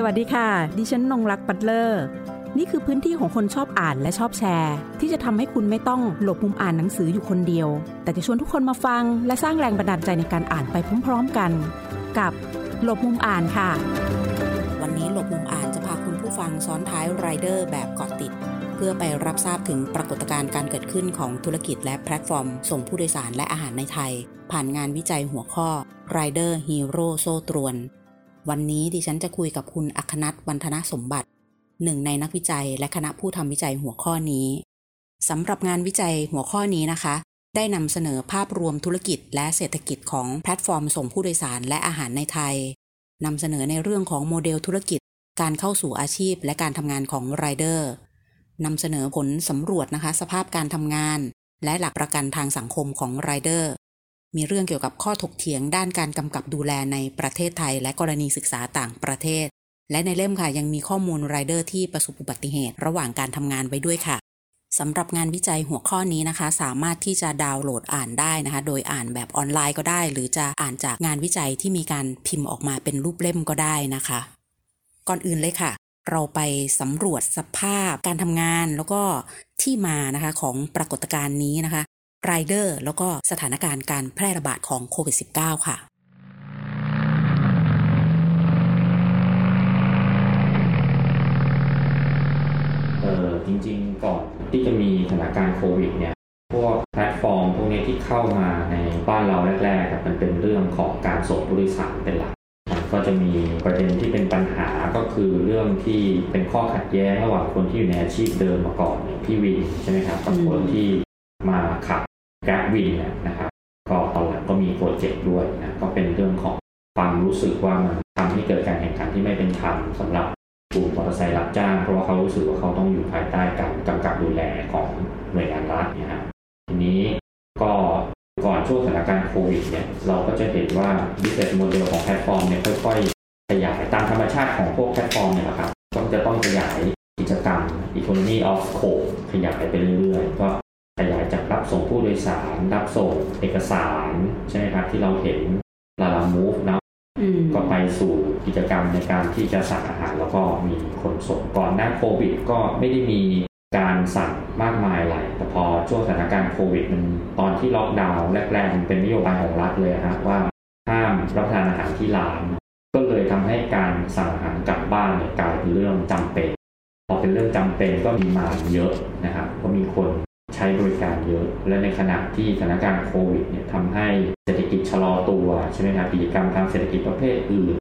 สวัสดีค่ะ ดิฉันนงรักปัตเลอร์ นี่คือพื้นที่ของคนชอบอ่านและชอบแชร์ ที่จะทำให้คุณไม่ต้องหลบมุมอ่านหนังสืออยู่คนเดียว แต่จะชวนทุกคนมาฟัง และสร้างแรงบันดาลใจในการอ่านไปพร้อมๆกัน กับหลบมุมอ่านค่ะ วันนี้หลบมุมอ่านจะพาคุณผู้ฟังซ้อนท้ายไรเดอร์แบบเกาะติด เพื่อไปรับทราบถึงปรากฏการณ์การเกิดขึ้นของธุรกิจและแพลตฟอร์ม ส่งผู้โดยสารและอาหารในไทย ผ่านงานวิจัยหัวข้อ Rider Hero โซ่ตรวน วันนี้ดิฉันจะคุยกับคุณอัคนัทวันธนสมบัติ หนึ่งในนักวิจัยและคณะผู้ทำวิจัยหัวข้อนี้สำหรับงานวิจัยหัวข้อนี้นะคะ ได้นำเสนอภาพรวมธุรกิจและเศรษฐกิจของแพลตฟอร์มส่งผู้โดยสารและอาหารในไทยนำเสนอในเรื่องของโมเดลธุรกิจ การเข้าสู่อาชีพและการทำงานของไรเดอร์นำเสนอผลสำรวจนะคะ สภาพการทำงาน และหลักประกันทางสังคมของไรเดอร์ มีเรื่องเกี่ยวกับข้อถกเถียงด้านการกำกับดูแลในประเทศไทย และกรณีศึกษาต่างประเทศ และในเล่มค่ะยังมีข้อมูลไรเดอร์ที่ประสบอุบัติเหตุ ระหว่างการทำงานไว้ด้วยค่ะสำหรับงานวิจัยหัวข้อนี้นะคะ สามารถที่จะดาวน์โหลดอ่านได้นะคะ โดยอ่านแบบออนไลน์ก็ได้ หรือจะอ่านจากงานวิจัยที่มีการพิมพ์ออกมาเป็นรูปเล่มก็ได้นะคะ ก่อนอื่นเลยค่ะ เราไปสำรวจสภาพการทำงานแล้วก็ที่มานะคะของปรากฏการณ์นี้นะคะ ไรเดอร์ แล้วก็สถานการณ์การแพร่ระบาดของโควิด -19 ค่ะเออจริงๆ ก่อนที่จะมีสถานการณ์โควิดเนี่ย พวกแพลตฟอร์มพวกนี้ที่เข้ามาในบ้านเราแรกๆครับมันเป็นเรื่องของการส่งผู้โดยสารเป็นหลัก ก็จะมีประเด็นที่เป็นปัญหาก็คือเรื่องที่เป็นข้อขัดแย้งระหว่างคนที่อยู่ในอาชีพเดิมมาก่อนอย่างพี่วินใช่ไหมครับกับคนที่มาขับ Grab Win นะครับก็ตอนหลังก็มีโปรเจกต์ด้วยนะก็เป็นเรื่องของความรู้สึกว่ามันทำให้เกิดการแข่งขันที่ไม่เป็นธรรมสำหรับกลุ่มมอเตอร์ไซค์รับจ้าง เพราะว่าเขารู้สึกว่าเขาต้องอยู่ภายใต้การกำกับดูแลของหน่วยงานรัฐนี่ยครับทีนี้ก็ก่อนช่วงสถานการณ์โควิดเนี่ยเราก็จะเห็นว่า business model ของแพลตฟอร์มเนี่ยค่อยๆ ขยายตามธรรมชาติของพวกแพลตฟอร์มเนี่ยแหละครับก็จะต้องขยายกิจกรรม economy of scope ขยายไปเรื่อยๆก็ ผู้โดยสารรับส่งเอกสารใช่ไหมครับที่เราเห็น Lalamove นะก็ไปสู่กิจกรรมในการที่จะสั่งอาหารแล้วก็มีคนส่งก่อนหน้าโควิด ก็ไม่ได้มีการสั่งมากมายอะไรแต่พอช่วงสถานการณ์โควิดมันตอนที่ล็อกดาวน์แรกๆมันเป็นนโยบายของรัฐเลยฮะว่าห้ามรับประทานอาหารที่ร้าน ก็เลยทำให้การสั่งอาหารกลับบ้านเนี่ยกลายเป็นเรื่องจำเป็น พอเป็นเรื่องจำเป็นก็มีมาเยอะนะครับก็มีคน ใช้บริการเยอะ และในขณะที่สถานการณ์โควิดเนี่ยทำให้เศรษฐกิจชะลอตัวใช่ไหมครับกิจกรรมทางเศรษฐกิจประเภทอื่น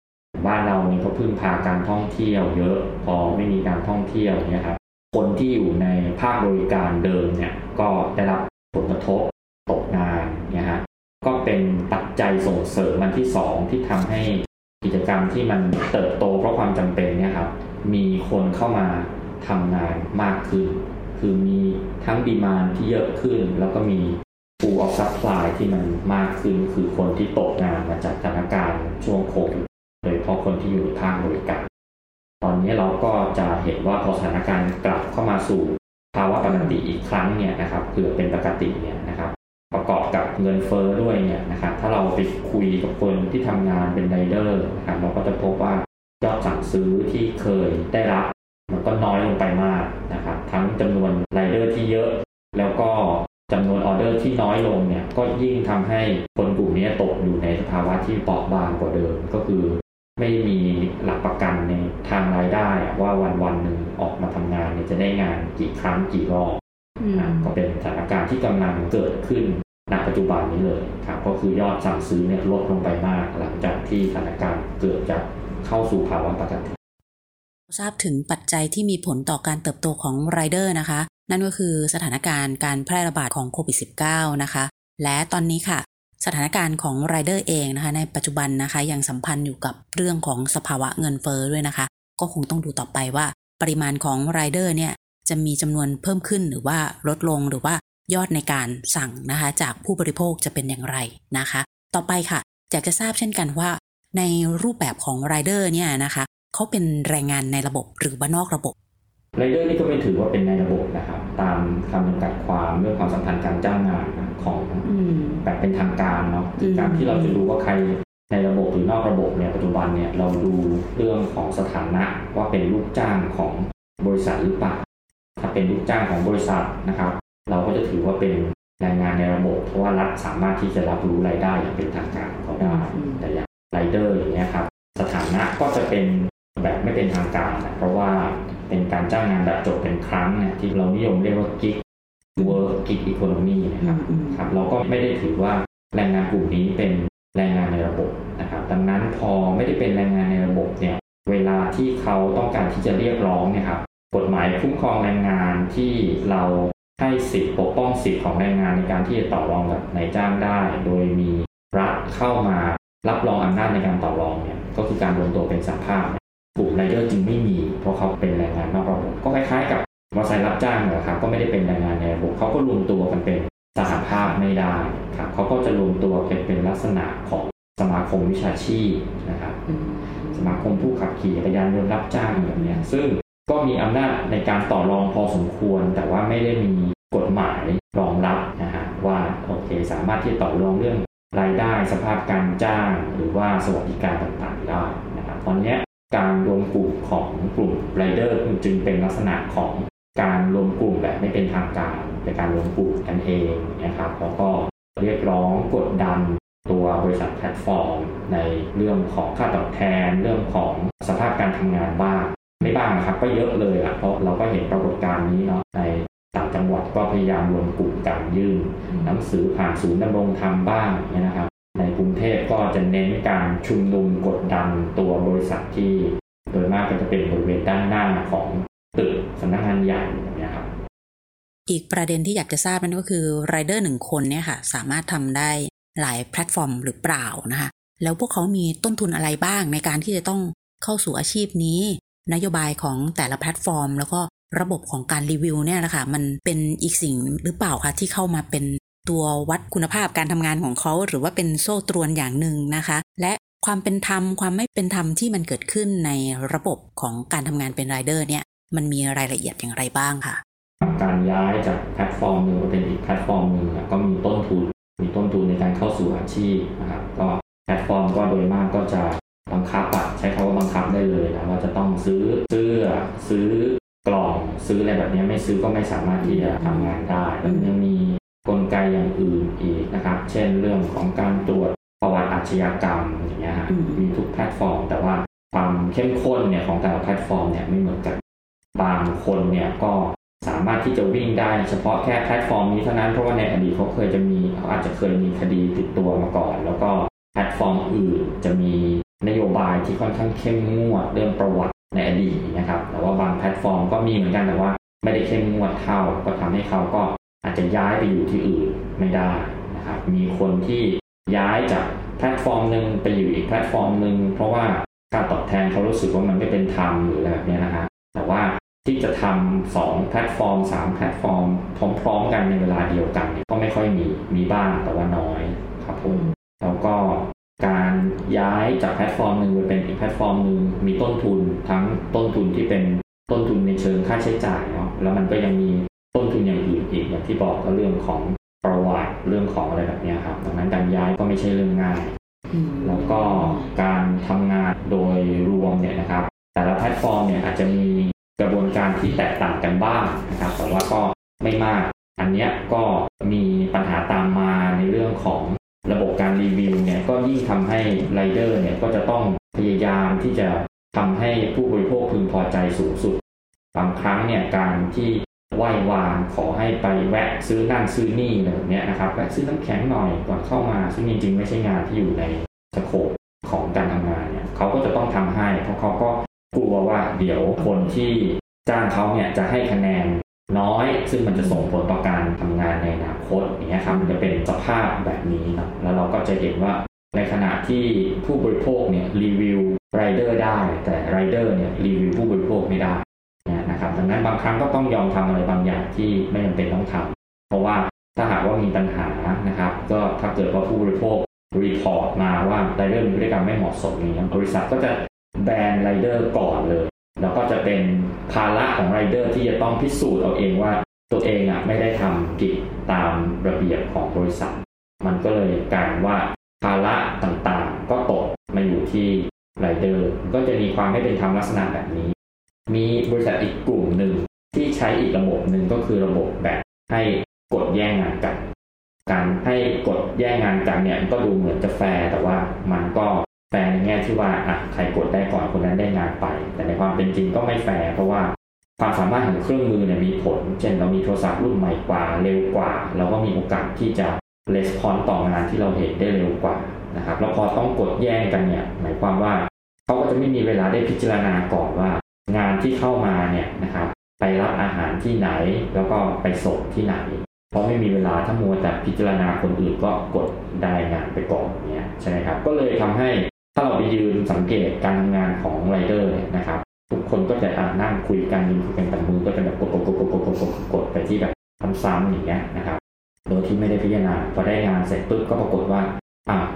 บ้านเราเนี่ยก็พึ่งพาการท่องเที่ยวเยอะ พอไม่มีการท่องเที่ยวเนี่ยครับคนที่อยู่ในภาคบริการเดิมเนี่ยก็ได้รับผลกระทบตกงานเนี่ยฮะก็เป็นปัจจัยส่งเสริมมันที่สองที่ทำให้กิจกรรมที่มันเติบโตเพราะความจำเป็นเนี่ยครับมีคนเข้ามาทำงานมากขึ้น คือมีทั้งดีมานที่เยอะขึ้น แล้วก็มี full of supply ที่มันมากขึ้น คือคนที่ตกงานมาจากสถานการณ์ช่วงโควิดโดยเฉพาะคนที่อยู่ในภาคบริการ ตอนนี้เราก็จะเห็นว่าพอสถานการณ์กลับเข้ามาสู่ภาวะปกติอีกครั้งเนี่ยนะครับเผื่อเป็นปกติเนี่ยนะครับ ประกอบกับเงินเฟ้อด้วยเนี่ยนะครับถ้าเราไปคุยกับคนที่ทำงานเป็นไรเดอร์นะครับเราก็จะพบว่ายอดสั่งซื้อที่เคยได้รับ มันก็น้อยลงไปมากนะครับทั้งจำนวนไรเดอร์ที่เยอะ แล้วก็จำนวนออเดอร์ที่น้อยลงเนี่ยก็ยิ่งทำให้คนกลุ่มนี้ตกอยู่ในสภาวะที่เปราะบางกว่าเดิมก็คือ ไม่มีหลักประกันในทางรายได้ว่าวันวันหนึ่งออกมาทำงานเนี่ยจะได้งานกี่ครั้งกี่รอบก็เป็นสถานการณ์ที่กำลังเกิดขึ้นณปัจจุบันนี้เลยครับก็คือยอดสั่งซื้อเนี่ยลดลงไปมาก หลังจากที่สถานการณ์เกิดจากเข้าสู่ภาวะปกติ ทราบถึงปัจจัยที่มีผลต่อการเติบโตของไรเดอร์นะคะ นั่นก็คือสถานการณ์การแพร่ระบาดของโควิด -19 นะคะ และตอนนี้ค่ะ สถานการณ์ของไรเดอร์เองนะคะ ในปัจจุบันนะคะยังสัมพันธ์อยู่กับเรื่องของสภาวะเงินเฟ้อด้วยนะคะ ก็คงต้องดูต่อไปว่า ปริมาณของไรเดอร์เนี่ยจะมีจำนวนเพิ่มขึ้นหรือว่าลดลงหรือว่ายอดในการสั่งนะคะ จากผู้บริโภคจะเป็นอย่างไรนะคะ ต่อไปค่ะอยากจะทราบเช่นกันว่า ในรูปแบบของไรเดอร์เนี่ยนะคะ เขาเป็นแรงงานในระบบหรือว่านอกระบบไรเดอร์นี่ก็ไม่ถือว่าเป็นในระบบนะครับ ตามคำจำกัดความเรื่องความสัมพันธ์การจ้างงานของแบบเป็นทางการเนาะการที่เราจะดูว่าใครในระบบหรือนอกระบบเนี่ยปัจจุบันเนี่ยเราดูเรื่องของสถานะว่าเป็นลูกจ้างของบริษัทหรือเปล่าถ้าเป็นลูกจ้างของบริษัทนะครับ เราก็จะถือว่าเป็นแรงงานในระบบ เพราะว่ารัฐสามารถที่จะรับรู้รายได้อย่างเป็นทางการเขาได้แต่อย่างไรเดอร์อย่างเงี้ยครับสถานะก็จะเป็น แบบไม่เป็นทางการนะเพราะว่าเป็นการจ้างงานแบบจบเป็นครั้งเนี่ยที่เรานิยมเรียกว่า gig work gig economy นะครับครับเราก็ไม่ได้ถือว่าแรงงานกลุ่มนี้เป็นแรงงานในระบบนะครับดังนั้นพอไม่ได้เป็นแรงงานในระบบเนี่ยเวลาที่เขาต้องการที่จะเรียกร้องเนี่ยครับกฎหมายคุ้มครองแรงงานที่เราให้สิทธิปกป้องสิทธิของแรงงานในการที่จะต่อรองกับนายจ้างได้ โดยมีรัฐเข้ามารับรองอำนาจในการต่อรองเนี่ยก็คือการรวมตัวเป็นสหภาพ กลุ่มไรเดอร์จึงไม่มี เพราะเขาเป็นแรงงานนอกระบบก็คล้ายๆกับมอเตอร์ไซค์รับจ้างนะครับก็ไม่ได้เป็นแรงงานในระบบเขาก็รวมตัวกันเป็นสหภาพไม่ได้ครับเขาก็จะรวมตัวกันเป็นลักษณะของสมาคมวิชาชีพนะครับสมาคมผู้ขับขี่จักรยานยนต์รับจ้างแบบนี้ซึ่งก็มีอำนาจในการต่อรองพอสมควร แต่ว่าไม่ได้มีกฎหมายรองรับนะฮะว่าโอเค สามารถที่ต่อรองเรื่องรายได้สภาพการจ้าง หรือว่าสวัสดิการต่างๆได้นะครับตอนนี้ การรวมกลุ่มของกลุ่มไรเดอร์จึงเป็นลักษณะของการรวมกลุ่มแบบไม่เป็นทางการเป็นการรวมกลุ่มกันเองนะครับแล้วก็เรียกร้องกดดันตัวบริษัทแพลตฟอร์ม ในเรื่องของค่าตอบแทน เรื่องของสภาพการทำงานบ้างไม่บ้างนะครับ ก็เยอะเลยอะเพราะเราก็เห็นปรากฏการณ์นี้เนาะในต่างจังหวัดก็พยายามรวมกลุ่มกันยื่นหนังสือผ่านศูนย์ดำรงธรรมบ้างนะครับ ในกรุงเทพก็จะเน้นการชุมนุมกดดันตัวบริษัทที่ โดยมากก็จะเป็นบริเวณด้านหน้าของตึกสำนักงานใหญ่อย่างนี้ครับอีกประเด็นที่อยากจะทราบนั่นก็คือรายเดอร์หนึ่งคนเนี่ยค่ะสามารถทำได้หลายแพลตฟอร์มหรือเปล่านะคะแล้วพวกเขามีต้นทุนอะไรบ้างในการที่จะต้องเข้าสู่อาชีพนี้ นโยบายของแต่ละแพลตฟอร์ม แล้วก็ระบบของการรีวิวเนี่ยนะคะมันเป็นอีกสิ่งหรือเปล่าคะที่เข้ามาเป็น ตัววัดคุณภาพการทำงานของเขาหรือว่าเป็นโซ่ตรวนอย่างหนึ่งนะคะ และความเป็นธรรมความไม่เป็นธรรมที่มันเกิดขึ้นในระบบของการทำงานเป็นไรเดอร์เนี่ยมันมีรายละเอียดอย่างไรบ้างค่ะ การย้ายจากแพลตฟอร์มหนึ่งไปเป็นอีกแพลตฟอร์มหนึ่งก็มีต้นทุน มีต้นทุนในการเข้าสู่อาชีพนะครับก็แพลตฟอร์มก็โดยมากก็จะบังคับอะใช้คำว่าบังคับได้เลยนะว่าจะต้องซื้อเสื้อซื้อกล่องซื้ออะไรแบบนี้ไม่ซื้อก็ไม่สามารถที่จะทำงานได้แล้วยังมี กลไกอย่างอื่นอีกนะครับ เช่นเรื่องของการตรวจประวัติอาชญากรรมอย่างเงี้ยมีทุกแพลตฟอร์ม แต่ว่าความเข้มข้นเนี่ยของแต่ละแพลตฟอร์มเนี่ยไม่เหมือนกันบางคนเนี่ยก็สามารถที่จะวิ่งได้เฉพาะแค่แพลตฟอร์มนี้เท่านั้นเพราะว่าในอดีตเขาเคยจะมีเขาอาจจะเคยมีคดีติดตัวมาก่อน แล้วก็แพลตฟอร์มอื่นจะมีนโยบายที่ค่อนข้างเข้มงวดเรื่องประวัติในอดีตนะครับแต่ว่าบางแพลตฟอร์มก็มีเหมือนกันแต่ว่าไม่ได้เข้มงวดเท่าก็ทำให้เขาก็ อาจจะย้ายไปอยู่ที่อื่นไม่ได้นะครับมีคนที่ย้ายจากแพลตฟอร์มหนึ่งไปอยู่อีกแพลตฟอร์มหนึ่งเพราะว่าการตอบแทนเขารู้สึกว่ามันไม่เป็นธรรมหรืออะไรแบบนี้นะฮะแต่ว่าที่จะทำสองแพลตฟอร์มสามแพลตฟอร์มพร้อมๆกันในเวลาเดียวกันก็ไม่ค่อยมีมีบ้างแต่ว่าน้อยครับผมแล้วก็การย้ายจากแพลตฟอร์มหนึ่งไปเป็นอีกแพลตฟอร์มหนึ่งมีต้นทุนทั้งต้นทุนที่เป็นต้นทุนในเชิงค่าใช้จ่ายเนาะแล้วมันก็ยังมี ต้นทุนอย่างอื่นอีกอย่างที่บอกก็เรื่องของประวัติเรื่องของอะไรแบบนี้ครับดังนั้นการย้ายก็ไม่ใช่เรื่องง่าย แล้วก็การทำงานโดยรวมเนี่ยนะครับ แต่ละแพลตฟอร์มเนี่ยอาจจะมีกระบวนการที่แตกต่างกันบ้างนะครับแต่ว่าก็ไม่มาก อันนี้ก็มีปัญหาตามมาในเรื่องของระบบการรีวิวเนี่ยก็ยิ่งทำให้ไรเดอร์เนี่ยก็จะต้องพยายามที่จะทำให้ผู้บริโภคพึงพอใจสูงสุด บางครั้งเนี่ยการที่ ไหว้วานขอให้ไปแวะซื้อนั่นซื้อนี่อะไรแบบนี้นะครับแวะซื้อน้ำแข็งหน่อยก่อนเข้ามา ซึ่งจริงๆ ไม่ใช่งานที่อยู่ในสโคปของการทำงานเนี่ยเขาก็จะต้องทำให้ เพราะเขาก็กลัวว่าเดี๋ยวคนที่จ้างเขาเนี่ยจะให้คะแนนน้อย ซึ่งมันจะส่งผลต่อการทำงานในอนาคตอย่างเงี้ยครับมันจะเป็นสภาพแบบนี้นะแล้วเราก็จะเห็นว่าในขณะที่ผู้บริโภคเนี่ยรีวิวไรเดอร์ได้ แต่ไรเดอร์เนี่ยรีวิวผู้บริโภคไม่ได้ นะครับดังนั้นบางครั้งก็ต้องยอมทำอะไรบางอย่างที่ไม่จำเป็นต้องทำเพราะว่าถ้าหากว่ามีปัญหานะครับ ก็ถ้าเกิดว่าผู้บริโภค report มาว่าไรเดอร์มีพฤติกรรมไม่เหมาะสมนี้บริษัทก็จะแบนไรเดอร์ก่อนเลย แล้วก็จะเป็นภาระของไรเดอร์ที่จะต้องพิสูจน์เอาเองว่าตัวเองอะไม่ได้ทำผิดตามระเบียบของบริษัท มันก็เลยกลายว่าภาระต่างๆ ก็ตกมาอยู่ที่ไรเดอร์ก็จะมีความไม่เป็นธรรมลักษณะแบบนี้ มีบริษัทอีกกลุ่มหนึ่งที่ใช้อีกระบบหนึ่งก็คือระบบแบบให้กดแย่งงานกัน การให้กดแย่งงานกันเนี่ยก็ดูเหมือนจะแฟร์แต่ว่ามันก็แฟร์ในแง่ที่ว่าอะใครกดได้ก่อนคนนั้นได้งานไป แต่ในความเป็นจริงก็ไม่แฟร์เพราะว่าความสามารถของเครื่องมือเนี่ยมีผล เช่นเรามีโทรศัพท์รุ่นใหม่กว่าเร็วกว่า เราก็มีโอกาสที่จะ respond ต่องานที่เราเห็นได้เร็วกว่านะครับแล้วพอต้องกดแย่งกันเนี่ยหมายความว่าเขาก็จะไม่มีเวลาได้พิจารณาก่อนว่า งานที่เข้ามาเนี่ยนะครับไปรับอาหารที่ไหนแล้วก็ไปส่งที่ไหน เพราะไม่มีเวลาถ้ามัวแต่พิจารณาคนอื่นก็กดได้งานไปก่อนเนี่ยใช่ไหมครับก็เลยทำให้ถ้าเราไปยืนสังเกตการทำงานของไรเดอร์เนี่ยนะครับทุกคนก็จะนั่งคุยกันยืนคุยกันแต่มือก็จะแบบกดกดกดกดกดกดกดไปที่แบบซ้ำๆอย่างเงี้ยนะครับโดยที่ไม่ได้พิจารณาพอได้งานเสร็จปุ๊บก็ปรากฏว่า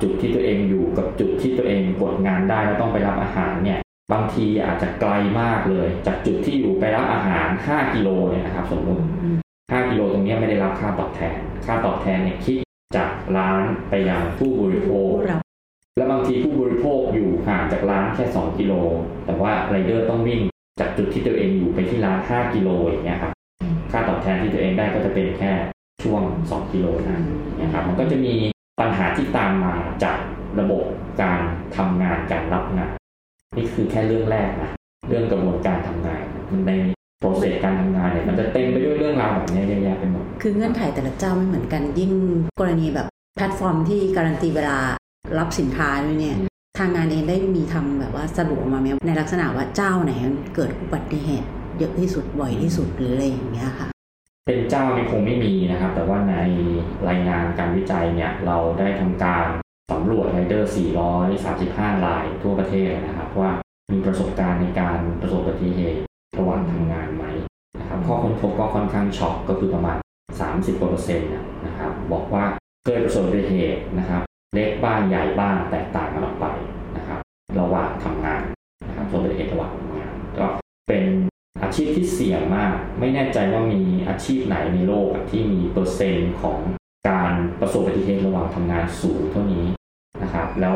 จุดที่ตัวเองอยู่กับจุดที่ตัวเองกดงานได้แล้วต้องไปรับอาหารเนี่ย บางทีอาจจะไกลมากเลย จากจุดที่อยู่ไปรับอาหาร 5 กิโลเนี่ยนะครับสมมติ 5 กิโลตรงนี้ไม่ได้รับค่าตอบแทน ค่าตอบแทนเนี่ยคิดจากร้านไปยังผู้บริโภค และบางทีผู้บริโภคอยู่ห่างจากร้านแค่ 2 กิโล แต่ว่าไรเดอร์ต้องวิ่งจากจุดที่ตัวเองอยู่ไปที่ร้าน 5 กิโลอย่างเงี้ยครับค่าตอบแทนที่ตัวเองได้ก็จะเป็นแค่ช่วง 2 กิโลนั้นนะครับมันก็จะมีปัญหาที่ตามมาจากระบบการทำงานการรับงาน นี่คือแค่เรื่องแรกนะเรื่องกระบวนการทำงานใน process การทำงานเนี่ยมันจะเต็มไปด้วยเรื่องราวแบบนี้เยอะแยะไปหมดคือเงื่อนไขแต่ละเจ้าไม่เหมือนกันยิ่งกรณีแบบแพลตฟอร์มที่การันตีเวลารับสินค้าด้วยเนี่ยทางงานเองได้มีทำแบบว่าสรุปมาไหมในลักษณะว่าเจ้าไหนเกิดอุบัติเหตุเยอะที่สุดบ่อยที่สุดหรืออะไรอย่างเงี้ยค่ะ เป็นเจ้านี่คงไม่มีนะครับ แต่ว่าในรายงานการวิจัยเนี่ยเราได้ทำการ สำรวจไรเดอร์ 435 รายทั่วประเทศนะครับ ว่ามีประสบการณ์ในการประสบอุบัติเหตุระหว่างทำงานไหมนะครับข้อค้นพบก็ค่อนข้างช็อกก็คือประมาณ 30เปอร์เซ็นต์นะครับบอกว่าเคยประสบอุบัติเหตุนะครับเล็กบ้างใหญ่บ้างแตกต่างกันออกไปนะครับ ระหว่างทำงานนะครับประสบอุบัติเหตุระหว่างทำงาน ก็เป็นอาชีพที่เสี่ยงมาก ไม่แน่ใจว่ามีอาชีพไหนในโลกที่มีเปอร์เซ็นต์ของการประสบอุบัติเหตุระหว่างทำงานสูงเท่านี้ นะครับ แล้ว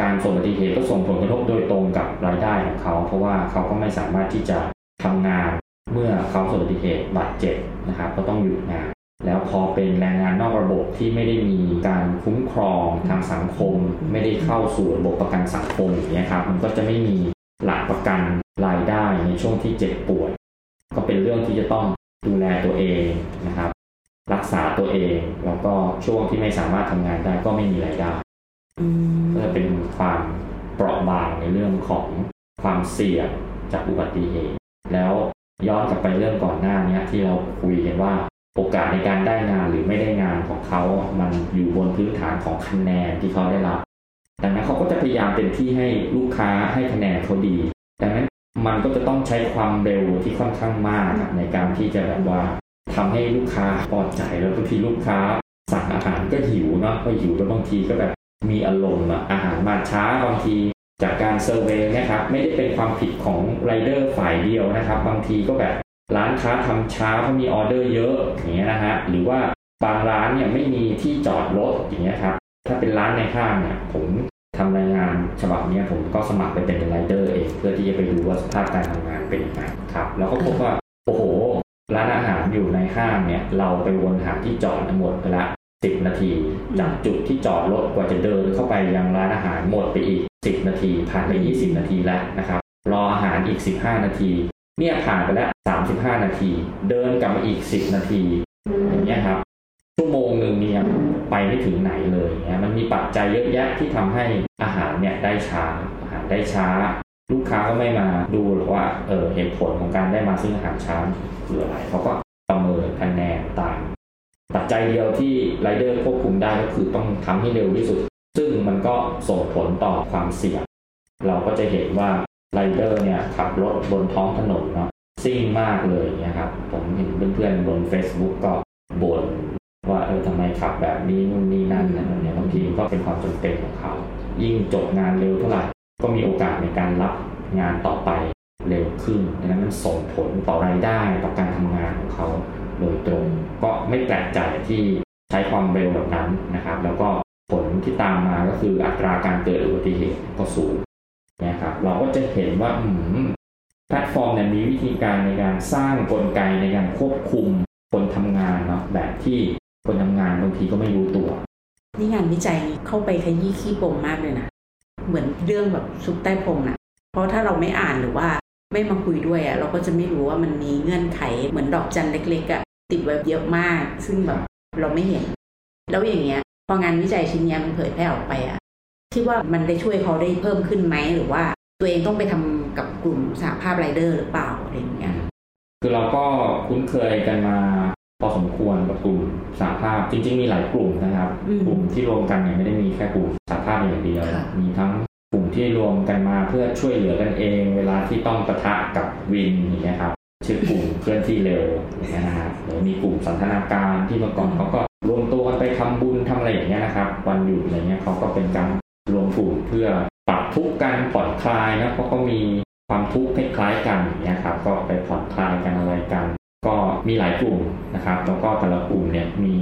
การประสบอุบัติเหตุก็ส่งผลกระทบโดยตรงกับรายได้ของเขา เพราะว่าเขาก็ไม่สามารถที่จะทำงานเมื่อเขาประสบอุบัติเหตุบาดเจ็บนะครับ ก็ต้องหยุดงาน แล้วพอเป็นแรงงานนอกระบบที่ไม่ได้มีการคุ้มครองทางสังคม ไม่ได้เข้าสู่ระบบประกันสังคมอย่างนี้ครับมันก็จะไม่มีหลักประกันรายได้ในช่วงที่เจ็บป่วยก็เป็นเรื่องที่จะต้องดูแลตัวเองนะครับ รักษาตัวเองแล้วก็ช่วงที่ไม่สามารถทำงานได้ก็ไม่มีรายได้ ก็จะเป็นความเปราะบางในเรื่องของความเสี่ยงจากอุบัติเหตุ แล้วย้อนกลับไปเรื่องก่อนหน้านี้ที่เราคุยกันว่าโอกาสในการได้งานหรือไม่ได้งานของเขา มันอยู่บนพื้นฐานของคะแนนที่เขาได้รับ ดังนั้นเขาก็จะพยายามเป็นที่ให้ลูกค้าให้คะแนนเขาดี ดังนั้นมันก็จะต้องใช้ความเร็วที่ค่อนข้างมากในการที่จะแบบว่าทำให้ลูกค้าพอใจแล้วบางทีลูกค้าสั่งอาหารก็หิวเนาะก็หิวแล้วบางทีก็แบบ มีอารมณ์อาหารมาช้าบางทีจากการเซอร์เวยนะครับไม่ได้เป็นความผิดของไรเดอร์ฝ่ายเดียวนะครับ บางทีก็แบบร้านค้าทำช้าเพราะมีออเดอร์เยอะอย่างเงี้ยนะฮะหรือว่าบางร้านเนี่ยไม่มีที่จอดรถอย่างเงี้ยครับถ้าเป็นร้านในห้างเนี่ยผมทำรายงานฉบับนี้ผมก็สมัครไปเป็นไรเดอร์เองเพื่อที่จะไปดูว่าสภาพการทำงานเป็นยังไงครับแล้วก็พบว่าโอ้โห ร้านอาหารอยู่ในห้างเนี่ยเราไปวนหาที่จอดหมดไปละ สิบนาที จากจุดที่จอดรถกว่าจะเดินเข้าไปยังร้านอาหารหมดไปอีกสิบนาที ผ่านไปยี่สิบนาทีแล้วนะครับ รออาหารอีกสิบห้านาที เนี่ยผ่านไปแล้วสามสิบห้านาที เดินกลับมาอีกสิบนาทีอย่างเงี้ยครับชั่วโมงหนึ่งเนี่ยไปไม่ถึงไหนเลยเนี่ยมันมีปัจจัยเยอะแยะที่ทำให้อาหารเนี่ยได้ช้าอาหารได้ช้า ลูกค้าก็ไม่มาดูหรือว่าเออเหตุผลของการได้มาซื้ออาหารช้าคืออะไรเขาก็ประเมินคะแนนตาม ปัจจัยเดียวที่ไรเดอร์ควบคุมได้ก็คือต้องทำให้เร็วที่สุด ซึ่งมันก็ส่งผลต่อความเสี่ยง เราก็จะเห็นว่าไรเดอร์เนี่ยขับรถบนท้องถนนเนาะซิ่งมากเลยนะครับ ผมเห็นเพื่อนๆบน Facebook ก็บ่นว่าเออทำไมขับแบบนี้นู่นนี่นั่นอะไรแบบนี้บางทีก็เป็นความจำเป็นของเขา ยิ่งจบงานเร็วเท่าไหร่ก็มีโอกาสในการรับงานต่อไปเร็วขึ้นดังนั้นมันส่งผลต่อรายได้ต่อการทำงานของเขา โดยตรง ก็ไม่แปลกใจที่ใช้ความเร็วแบบนั้นนะครับ แล้วก็ผลที่ตามมาก็คืออัตราการเกิดอุบัติเหตุก็สูงนะครับเราก็จะเห็นว่าแพลตฟอร์มเนี่ยมีวิธีการในการสร้างกลไกในการควบคุมคนทำงานเนาะแบบที่คนทำงานบางทีก็ไม่รู้ตัวนี่งานวิจัยเข้าไปขยี้ขี้ปงมากเลยนะเหมือนเรื่องแบบซุกใต้พงนะเพราะถ้าเราไม่อ่านหรือว่าไม่มาคุยด้วยอะ่ะเราก็จะไม่รู้ว่ามันมีเงื่อนไขเหมือนดอกจันเล็กๆอะ่ะ ติดไว้เยอะมาก ซึ่งแบบเราไม่เห็น แล้วอย่างเงี้ย พองานวิจัยชิ้นนี้มันเผยแพร่ออกไปอะ่ะคิดว่ามันได้ช่วยเขาได้เพิ่มขึ้นไหมหรือว่าตัวเองต้องไปทำกับกลุ่มสหภาพไรเดอร์หรือเปล่าอะไรอย่างเงี้ยคือเราก็คุ้นเคยกันมาพอสมควรกับกลุ่มสหภาพจริง ๆ มีหลายกลุ่มนะครับ กลุ่มที่รวมกันเนี่ยไม่ได้มีแค่กลุ่มสหภาพอย่างเดียว มีทั้งกลุ่มที่รวมกันมาเพื่อช่วยเหลือกันเอง เวลาที่ต้องประทะกับวินอย่างเงี้ยครับ ชื่อกลุ่มเคลื่อนที่เร็วนะครับหรือมีกลุ่มสันทนาการที่เมื่อก่อนเขาก็รวมตัวกันไปทำบุญทำอะไรอย่างเงี้ยนะครับ วันหยุดอะไรเงี้ยเขาก็เป็นการรวมกลุ่มเพื่อปรับทุกข์กันผ่อนคลายนะเพราะก็มีความทุกข์คล้ายๆกันอย่างเงี้ยครับก็ไปผ่อนคลายกันอะไรกัน ก็มีหลายกลุ่มนะครับแล้วก็แต่ละกลุ่มเนี่ยมี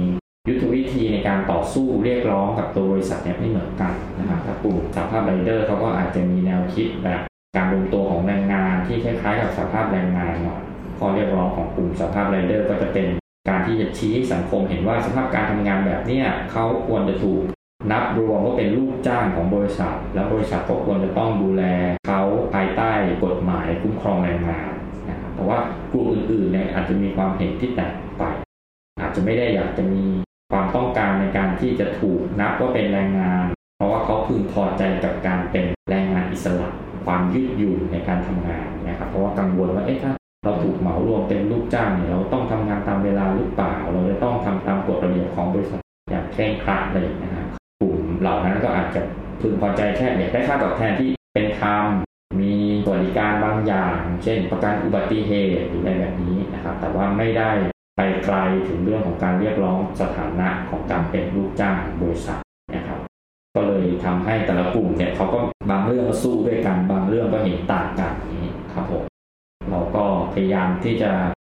ยุทธวิธีในการต่อสู้เรียกร้องกับตัวบริษัทเนี่ยไม่เหมือนกันนะครับถ้ากลุ่มสหภาพไรเดอร์เขาก็อาจจะมีแนวคิดแบบ การรวมตัวของแรงงานที่คล้ายๆ กับสภาพแรงงานหน่อยข้อเรียกร้องของกลุ่มสภาพไรเดอร์ก็จะเป็นการที่จะชี้สังคมเห็นว่าสภาพการทำงานแบบเนี้ยเขาควรจะถูกนับรวมว่าเป็นลูกจ้างของบริษัท แล้วบริษัทก็ควรจะต้องดูแลเขาภายใต้กฎหมายคุ้มครองแรงงานนะครับแต่ว่ากลุ่มอื่นๆเนี่ยอาจจะมีความเห็นที่แตกไป อาจจะไม่ได้อยากจะมีความต้องการในการที่จะถูกนับว่าเป็นแรงงาน เพราะว่าเขาพึงพอใจกับการเป็นแรงงานอิสระ ความยืดหยุ่นในการทำงานนะครับ เพราะว่ากังวลว่าเอ๊ะถ้าเราถูกเหมารวมเป็นลูกจ้างเนี่ยเราต้องทำงานตามเวลาหรือเปล่า เราจะต้องทำตามกฎระเบียบของบริษัทอย่างเคร่งครัดเงี้ยนะครับกลุ่มเหล่านั้นก็อาจจะพึงพอใจแค่อยากได้ค่าตอบแทนที่เป็นธรรมมีสวัสดิการบางอย่าง เช่น ประกันอุบัติเหตุหรืออะไรแบบนี้นะครับ แต่ว่าไม่ได้ไปไกลถึงเรื่องของการเรียกร้องสถานะของการเป็นลูกจ้างบริษัท เลยทำให้แต่ละกลุ่มเนี่ยเขาก็บางเรื่องก็สู้ด้วยกันบางเรื่องก็เห็นต่างกันนี้ครับผมเราก็พยายามที่จะ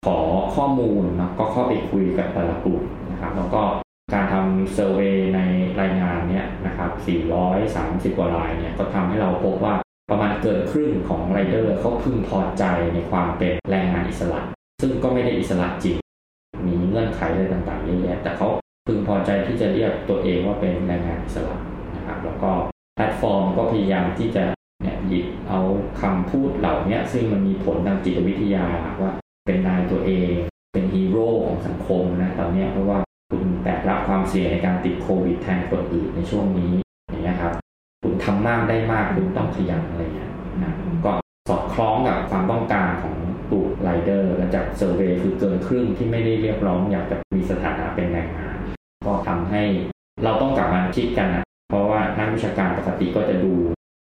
ขอข้อมูลนะก็เข้าไปคุยกับแต่ละกลุ่มนะครับ แล้วก็การทำเซอร์เวยในรายงานเนี้ยนะครับ 430 กว่ารายเนี่ยก็ทำให้เราพบว่าประมาณเกินครึ่งของไรเดอร์เขาพึงพอใจในความเป็นแรงงานอิสระ ซึ่งก็ไม่ได้อิสระจริง มีเงื่อนไขอะไรต่างๆเยอะแยะแต่เขาพึงพอใจที่จะเรียกตัวเองว่าเป็นแรงงานอิสระ นะครับแล้วก็แพลตฟอร์มก็พยายามที่จะเนี่ยหยิบเอาคำพูดเหล่านี้ซึ่งมันมีผลทางจิตวิทยาว่าเป็นนายตัวเอง เป็นฮีโร่ของสังคมนะตอนนี้เพราะว่าคุณแบกรับความเสี่ยงในการติดโควิดแทนคนอื่นในช่วงนี้อย่างนี้ครับคุณทำมากได้มากคุณต้องขยันอะไรเงี้ยนะก็สอดคล้องกับความต้องการของกลุ่มไรเดอร์และจากเซอร์เวยคือเกินครึ่งที่ไม่ได้เรียกร้องอยากจะมีสถานะเป็นแรงงาน ก็ทำให้เราต้องกลับมาคิดกันนะ เพราะว่านักวิชาการปกติก็จะดู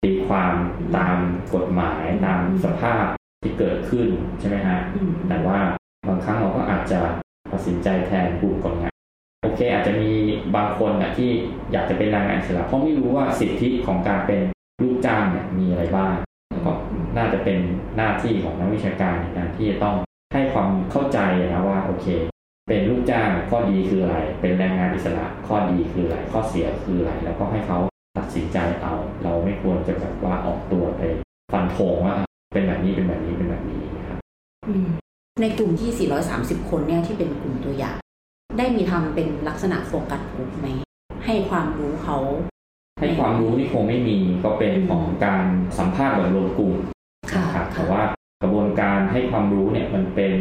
ตีความตามกฎหมายตามสภาพที่เกิดขึ้นใช่ไหมฮะแต่ว่าบางครั้งเราก็อาจจะตัดสินใจแทนกลุ่มคนงานโอเค อาจจะมีบางคนนะที่อยากจะเป็นแรงงานอิสระเพราะไม่รู้ว่าสิทธิของการเป็นลูกจ้างเนี่ยมีอะไรบ้างก็น่าจะเป็นหน้าที่ของนักวิชาการในการที่จะต้องให้ความเข้าใจนะว่าโอเค เป็นลูกจ้างข้อดีคืออะไร เป็นแรงงานอิสระข้อดีคืออะไร ข้อเสียคืออะไร แล้วก็ให้เขาตัดสินใจเอา เราไม่ควรจะแบบว่าออกตัวไปฟันธงว่าเป็นแบบนี้เป็นแบบนี้เป็นแบบนี้ครับในกลุ่มที่ 430 คนเนี่ยที่เป็นกลุ่มตัวอย่าง ได้มีทำเป็นลักษณะโฟกัสกลุ่มไหม ให้ความรู้เขา ให้ความรู้นี่คงไม่มีก็เป็นของการสัมภาษณ์แบบรวมกลุ่มค่ะนะครับแต่ว่ากระบวนการให้ความรู้เนี่ยมันเป็น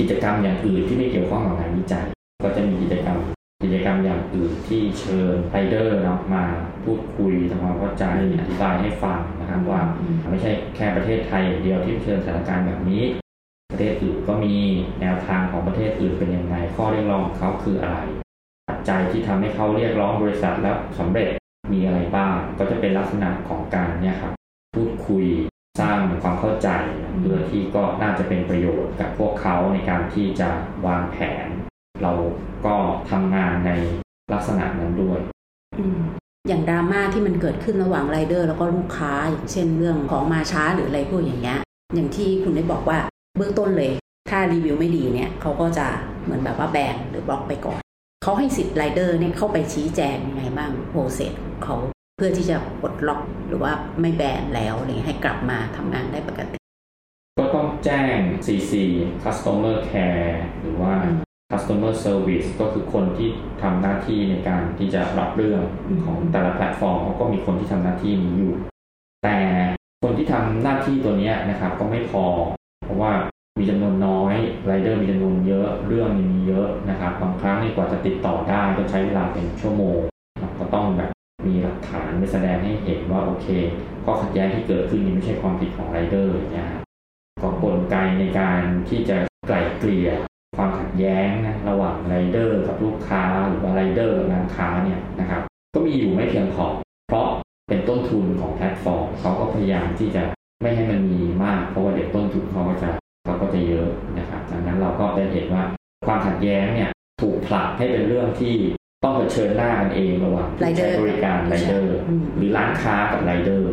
กิจกรรมอย่างอื่นที่ไม่เกี่ยวข้องกับงานวิจัย ก็จะมีกิจกรรม กิจกรรมอย่างอื่นที่เชิญไรเดอร์เนาะมาพูดคุยทำความเข้าใจอธิบายให้ฟังนะครับว่าไม่ใช่แค่ประเทศไทยอย่างเดียวที่เผชิญสถานการณ์แบบนี้ ประเทศอื่นก็มีแนวทางของประเทศอื่นเป็นยังไงข้อเรียกร้องของเขาคืออะไรปัจจัยที่ทำให้เขาเรียกร้องบริษัทแล้วสำเร็จมีอะไรบ้างก็จะเป็นลักษณะของการเนี่ยครับพูดคุย สร้างความเข้าใจเพื่อที่ก็น่าจะเป็นประโยชน์กับพวกเขาในการที่จะวางแผน เราก็ทำงานในลักษณะนั้นด้วยอย่างดราม่าที่มันเกิดขึ้นระหว่างไรเดอร์แล้วก็ลูกค้า อย่างเช่นเรื่องของมาช้าหรืออะไรพวกอย่างเงี้ยอย่างที่คุณได้บอกว่าเบื้องต้นเลย ถ้ารีวิวไม่ดีเนี่ยเขาก็จะเหมือนแบบว่าแบนหรือบล็อกไปก่อนเขาให้สิทธิ์ไรเดอร์เนี่ยเข้าไปชี้แจงยังไงบ้างโปรเซสเขา เพื่อที่จะปลดล็อกหรือว่าไม่แบนแล้วอะไรให้กลับมาทำงานได้ปกติ ก็ต้องแจ้ง CC Customer Care หรือว่า Customer Service ก็คือคนที่ทำหน้าที่ในการที่จะรับเรื่องของแต่ละแพลตฟอร์มเขาก็มีคนที่ทำหน้าที่นี้อยู่ แต่คนที่ทำหน้าที่ตัวนี้นะครับก็ไม่พอ เพราะว่ามีจำนวนน้อยไรเดอร์มีจำนวนเยอะเรื่องมีเยอะนะครับบางครั้งนี่กว่าจะติดต่อได้ก็ใช้เวลาเป็นชั่วโมง ก็ต้องแบบ มีหลักฐานไปแสดงให้เห็นว่าโอเคข้อขัดแย้งที่เกิดขึ้นนี้ไม่ใช่ความผิดของไรเดอร์นะครับก็กลไกในการที่จะไกล่เกลี่ยความขัดแย้งนะระหว่างไรเดอร์กับลูกค้าหรือว่าไรเดอร์กับร้านค้าเนี่ยนะครับ ก็มีอยู่ไม่เพียงพอเพราะเป็นต้นทุนของแพลตฟอร์มเขาก็พยายามที่จะไม่ให้มันมีมากเพราะว่าเดี๋ยวต้นทุนเขาก็จะเขาก็จะเยอะนะครับดังนั้นเราก็ได้เห็นว่าความขัดแย้งเนี่ยถูกผลักให้เป็นเรื่องที่ ต้องเผชิญหน้ากันเองระหว่างผู้ใช้บริการไรเดอร์หรือร้านค้ากับไรเดอร์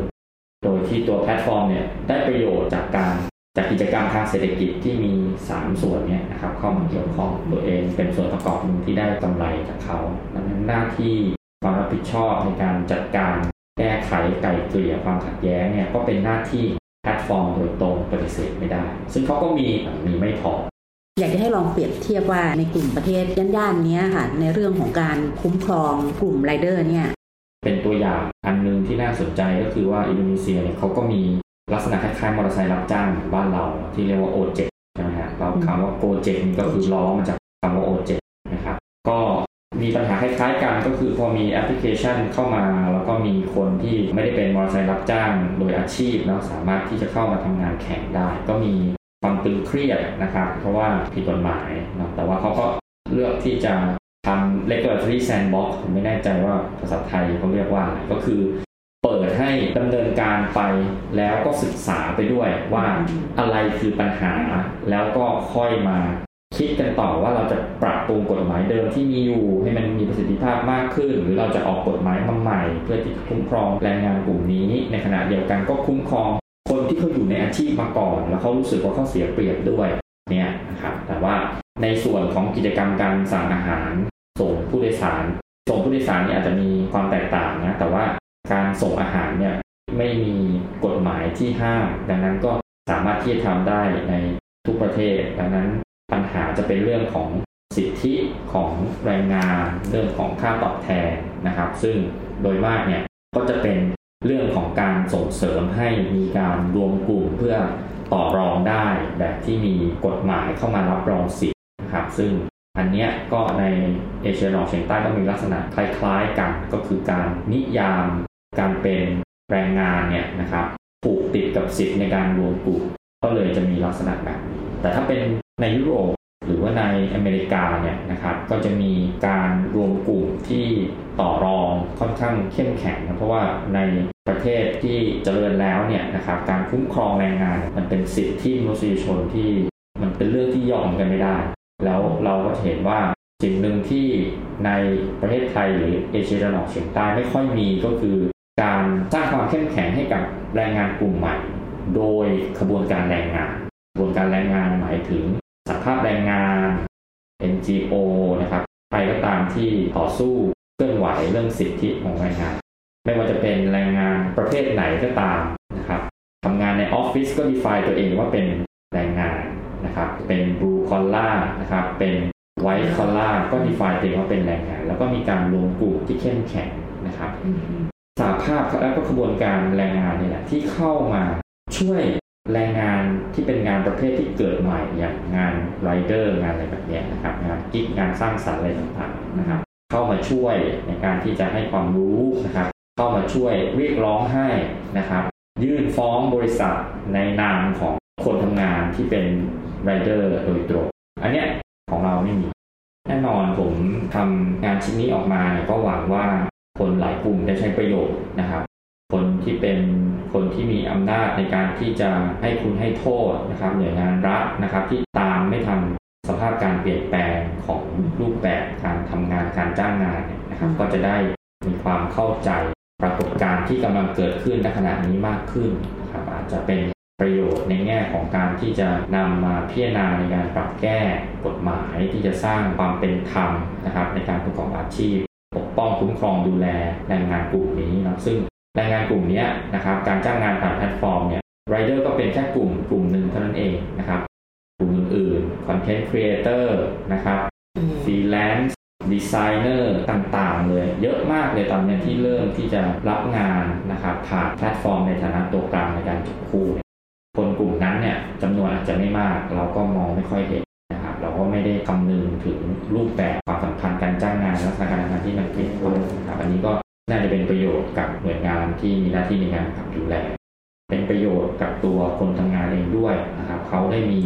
โดยที่ตัวแพลตฟอร์มเนี่ยได้ประโยชน์จากการจากกิจกรรมทางเศรษฐกิจที่มี 3 ส่วนเนี่ยนะครับเข้ามาเกี่ยวข้องตัวเองเป็นส่วนประกอบหนึ่งที่ได้กำไรจากเขาดังนั้นหน้าที่ความรับผิดชอบในการจัดการแก้ไขไกล่เกลี่ยความขัดแย้งเนี่ยก็เป็นหน้าที่แพลตฟอร์มโดยตรงปฏิเสธไม่ได้ ซึ่งเขาก็มีมีไม่พอ อยากจะให้ลองเปรียบเทียบว่าในกลุ่มประเทศย่านๆนี้ค่ะ ในเรื่องของการคุ้มครองกลุ่มไรเดอร์เนี่ยเป็นตัวอย่างอันหนึ่งที่น่าสนใจก็คือว่าอินโดนีเซียเนี่ยเขาก็มีลักษณะคล้ายๆมอเตอร์ไซค์รับจ้างบ้านเราที่เรียกว่าโอเจใช่ไหมฮะเราคำว่าโกเจนี่ก็คือล้อมาจากคำว่าโอเจ็นะครับก็มีปัญหาคล้ายๆกันก็คือพอมีแอปพลิเคชันเข้ามา แล้วก็มีคนที่ไม่ได้เป็นมอเตอร์ไซค์รับจ้างโดยอาชีพแล้วสามารถที่จะเข้ามาทำงานแข่งได้ ก็มี ความตึงเครียดนะครับ เพราะว่าผิดกฎหมายนะแต่ว่าเขาก็เลือกที่จะทำ regulatory sandbox ผมไม่แน่ใจว่าภาษาไทยเขาเรียกว่าอะไรก็คือ เปิดให้ดำเนินการไปแล้วก็ศึกษาไปด้วยว่าอะไรคือปัญหา แล้วก็ค่อยมาคิดกันต่อว่าเราจะปรับปรุงกฎหมายเดิมที่มีอยู่ ให้มันมีประสิทธิภาพมากขึ้น หรือเราจะออกกฎหมายมาใหม่ เพื่อที่จะคุ้มครองแรงงานกลุ่มนี้ ในขณะเดียวกันก็คุ้มครอง คนที่เขาอยู่ในอาชีพมาก่อน แล้วเขารู้สึกว่าเขาเสียเปรียบด้วยเนี่ยนะครับแต่ว่าในส่วนของกิจกรรมการสั่งอาหาร ส่งผู้โดยสาร ส่งผู้โดยสารเนี่ยอาจจะมีความแตกต่างนะแต่ว่าการส่งอาหารเนี่ยไม่มีกฎหมายที่ห้าม ดังนั้นก็สามารถที่จะทำได้ในทุกประเทศ ดังนั้นปัญหาจะเป็นเรื่องของสิทธิของแรงงาน เรื่องของค่าตอบแทนนะครับ ซึ่งโดยมากเนี่ยก็จะเป็น เรื่องของการส่งเสริมให้มีการรวมกลุ่มเพื่อต่อรองได้แบบที่มีกฎหมายเข้ามารับรองสิทธิ์นะครับซึ่งอันเนี้ยก็ในเอเชียตะวันออกเฉียงใต้ก็มีลักษณะคล้ายๆกันก็คือการนิยามการเป็นแรงงานเนี่ยนะครับผูกติดกับสิทธิ์ในการรวมกลุ่มก็เลยจะมีลักษณะแบบนี้แต่ถ้าเป็นในยุโรป หรือว่าในอเมริกาเนี่ยนะครับก็จะมีการรวมกลุ่มที่ต่อรองค่อนข้างเข้มแข็งนะเพราะว่าในประเทศที่เจริญแล้วเนี่ยนะครับการคุ้มครองแรงงานมันเป็นสิทธิมนุษยชนที่มันเป็นเรื่องที่ยอมกันไม่ได้ แล้วเราก็เห็นว่าสิ่งหนึ่งที่ในประเทศไทยหรือเอเชียตะวันออกเฉียงใต้ไม่ค่อยมีก็คือการสร้างความเข้มแข็งให้กับแรงงานกลุ่มใหม่ โดยขบวนการแรงงานขบวนการแรงงานหมายถึง สภาพแรงงาน NGO นะครับใครก็ตามที่ต่อสู้เคลื่อนไหวเรื่องสิทธิของแรงงาน ไม่ว่าจะเป็นแรงงานประเภทไหนก็ตามนะครับทำงานในออฟฟิศก็ define ตัวเองว่าเป็นแรงงานนะครับ เป็น blue collar นะครับ เป็น white collar ก็ define ตัวเองว่าเป็นแรงงาน แล้วก็มีการรวมกลุ่มที่เข้มแข็งนะครับสาภาพและก็ขบวนการแรงงานนี่แหละที่เข้ามาช่วย แรงงานที่เป็นงานประเภทที่เกิดใหม่อย่างงานไรเดอร์งานอะไรแบบนี้นะครับงานกิ๊กงานสร้างสรรค์อะไรต่างๆนะครับ เข้ามาช่วยในการที่จะให้ความรู้นะครับ เข้ามาช่วยเรียกร้องให้นะครับ ยื่นฟ้องบริษัทในนามของคนทำงานที่เป็นไรเดอร์โดยตรงอันเนี้ยของเราไม่มีแน่นอนผมทำงานชิ้นนี้ออกมาเนี่ยก็หวังว่าคนหลายกลุ่มได้ใช้ประโยชน์นะครับ คนที่เป็นคนที่มีอำนาจในการที่จะให้คุณให้โทษนะครับหน่วยงานรัฐนะครับที่ตามไม่ทันสภาพการเปลี่ยนแปลงของรูปแบบการทำงานการจ้างงานนะครับ ก็จะได้มีความเข้าใจปรากฏการณ์ที่กำลังเกิดขึ้นในขณะนี้มากขึ้นนะครับอาจจะเป็นประโยชน์ในแง่ของการที่จะนำมาพิจารณาในการปรับแก้กฎหมายที่จะสร้างความเป็นธรรมนะครับ ในการประกอบอาชีพ ปกป้องคุ้มครองดูแลแรงงานกลุ่มนี้นะซึ่ง แรงงานกลุ่มนี้นะครับการจ้างงานผ่านแพลตฟอร์มเนี่ยไรเดอร์ก็เป็นแค่กลุ่มกลุ่มหนึ่งเท่านั้นเองนะครับกลุ่มอื่นๆคอนเทนต์ครีเอเตอร์นะครับฟรีแลนซ์ดีไซเนอร์ต่างๆ เลย เยอะมากเลยตอนนี้ที่เริ่มที่จะรับงานนะครับผ่านแพลตฟอร์มในฐานะตัวกลางในการจับคู่ คนกลุ่มนั้นเนี่ยจำนวนอาจจะไม่มาก เราก็มองไม่ค่อยเห็นนะครับเราก็ไม่ได้คำนึงถึงรูปแบบความสำคัญการจ้างงานและการทำงานที่มันเปลี่ยนไปนะครับอันนี้ก็ น่าจะเป็นประโยชน์กับหน่วยงานที่มีหน้าที่ในการขับดูแล เป็นประโยชน์กับตัวคนทำงานเองด้วยนะครับเขาได้มี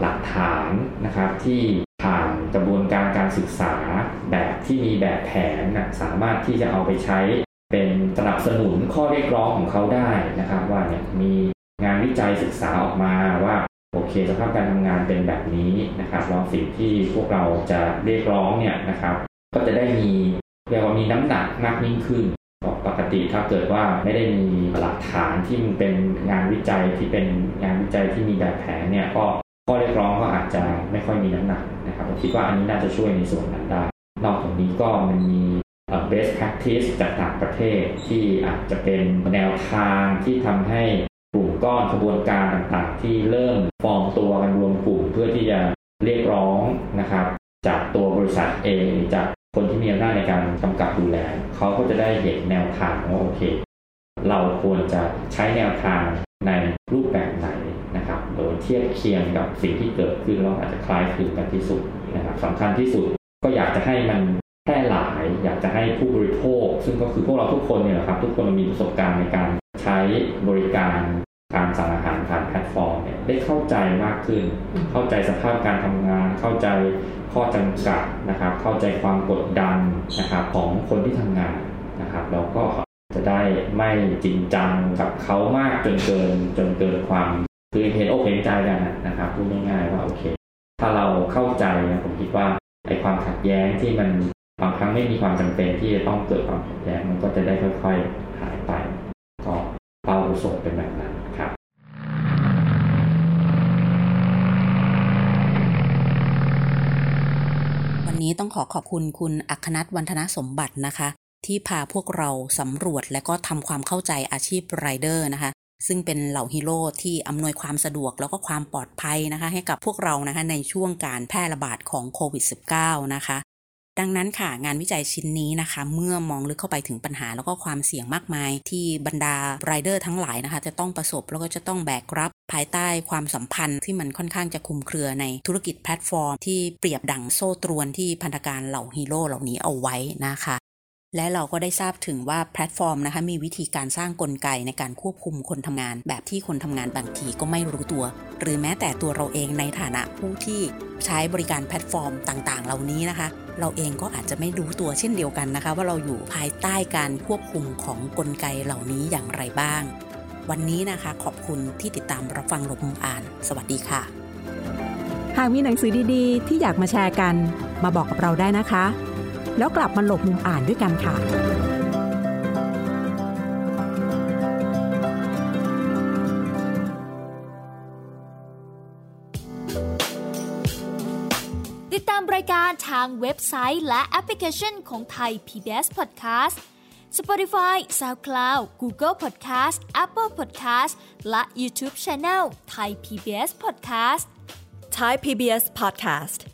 หลักฐานนะครับที่ผ่านกระบวนการการศึกษาแบบที่มีแบบแผนนะสามารถที่จะเอาไปใช้เป็นสนับสนุนข้อเรียกร้องของเขาได้นะครับ ว่าเนี่ยมีงานวิจัยศึกษาออกมาว่าโอเคสภาพการทำงานเป็นแบบนี้นะครับแล้วสิ่งที่พวกเราจะเรียกร้องเนี่ยนะครับ ก็จะได้มี เรียกว่ามีน้ำหนักมากยิ่งขึ้นปกติถ้าเกิดว่าไม่ได้มีหลักฐานที่มันเป็นงานวิจัยที่เป็นงานวิจัยที่มีแบบแผนเนี่ยก็ข้อเรียกร้องก็อาจจะไม่ค่อยมีน้ำหนักนะครับผมคิดว่าอันนี้น่าจะช่วยในส่วนนั้นได้ นอกจากนี้ก็มันมี best practice จากต่างประเทศที่อาจจะเป็นแนวทางที่ทำให้กลุ่มก้อนขบวนการต่างๆ ที่เริ่มฟอร์มตัวกันรวมกลุ่มเพื่อที่จะเรียกร้องนะครับจากตัวบริษัทเองจาก คนที่มีอำนาจในการกำกับดูแลเขาก็จะได้เห็นแนวทางว่าโอเค เราควรจะใช้แนวทางในรูปแบบไหนนะครับ โดยเทียบเคียงกับสิ่งที่เกิดขึ้นแล้วอาจจะคล้ายคลึงกันที่สุดนะครับสำคัญที่สุดก็อยากจะให้มันแพร่หลาย อยากจะให้ผู้บริโภค ซึ่งก็คือพวกเราทุกคนเนี่ยครับ ทุกคนมีประสบการณ์ในการใช้บริการ การสั่งอาหารผ่านแพลตฟอร์มเนี่ยได้เข้าใจมากขึ้น เข้าใจสภาพการทำงาน เข้าใจข้อจำกัดนะครับ เข้าใจความกดดันนะครับของคนที่ทำงานนะครับแล้วก็จะได้ไม่จริงจังกับเขามากจนเกินจนเกินความคือเห็นอกเห็นใจกันนะครับพูดง่ายๆว่าโอเค ถ้าเราเข้าใจนะผมคิดว่าไอ้ความขัดแย้งที่มันบางครั้งไม่มีความจำเป็นที่จะต้องเกิดความขัดแย้งมันก็จะได้ค่อยๆหายไปก็เป้าประสงค์เป็นแบบนั้นครับ วั นี้ต้องขอขอบคุณคุณอัคนัทวันธนสมบัตินะคะ ที่พาพวกเราสำรวจและก็ทำความเข้าใจอาชีพไรเดอร์นะคะ ซึ่งเป็นเหล่าฮีโร่ที่อำนวยความสะดวกแล้วก็ความปลอดภัยนะคะ ให้กับพวกเรานะคะในช่วงการแพร่ระบาดของโควิด -19 นะคะ ดังนั้นค่ะงานวิจัยชิ้นนี้นะคะ เมื่อมองลึกเข้าไปถึงปัญหาแล้วก็ความเสี่ยงมากมาย ที่บรรดาไรเดอร์ทั้งหลายนะคะ จะต้องประสบแล้วก็จะต้องแบกรับภายใต้ความสัมพันธ์ที่มันค่อนข้างจะคลุมเครือในธุรกิจแพลตฟอร์ม ที่เปรียบดังโซ่ตรวนที่พันธนาการเหล่าฮีโร่เหล่านี้เอาไว้นะคะ และเราก็ได้ทราบถึงว่าแพลตฟอร์มนะคะมีวิธีการสร้างกลไกในการควบคุมคนทำงาน แบบที่คนทำงานบางทีก็ไม่รู้ตัว หรือแม้แต่ตัวเราเองในฐานะผู้ที่ใช้บริการแพลตฟอร์มต่างๆ เหล่านี้นะคะ เราเองก็อาจจะไม่รู้ตัวเช่นเดียวกันนะคะ ว่าเราอยู่ภายใต้การควบคุมของกลไกเหล่านี้อย่างไรบ้าง วันนี้นะคะขอบคุณที่ติดตามรับฟังหลบมุมอ่าน สวัสดีค่ะหากมีหนังสือดีๆ ที่อยากมาแชร์กัน มาบอกกับเราได้นะคะ แล้วกลับมาหลบมุมอ่านด้วยกันค่ะติดตามรายการทางเว็บไซต์และแอปพลิเคชันของไทย PBS Podcast Spotify SoundCloud Google Podcast Apple Podcast และ YouTube Channel Thai PBS Podcast Thai PBS Podcast.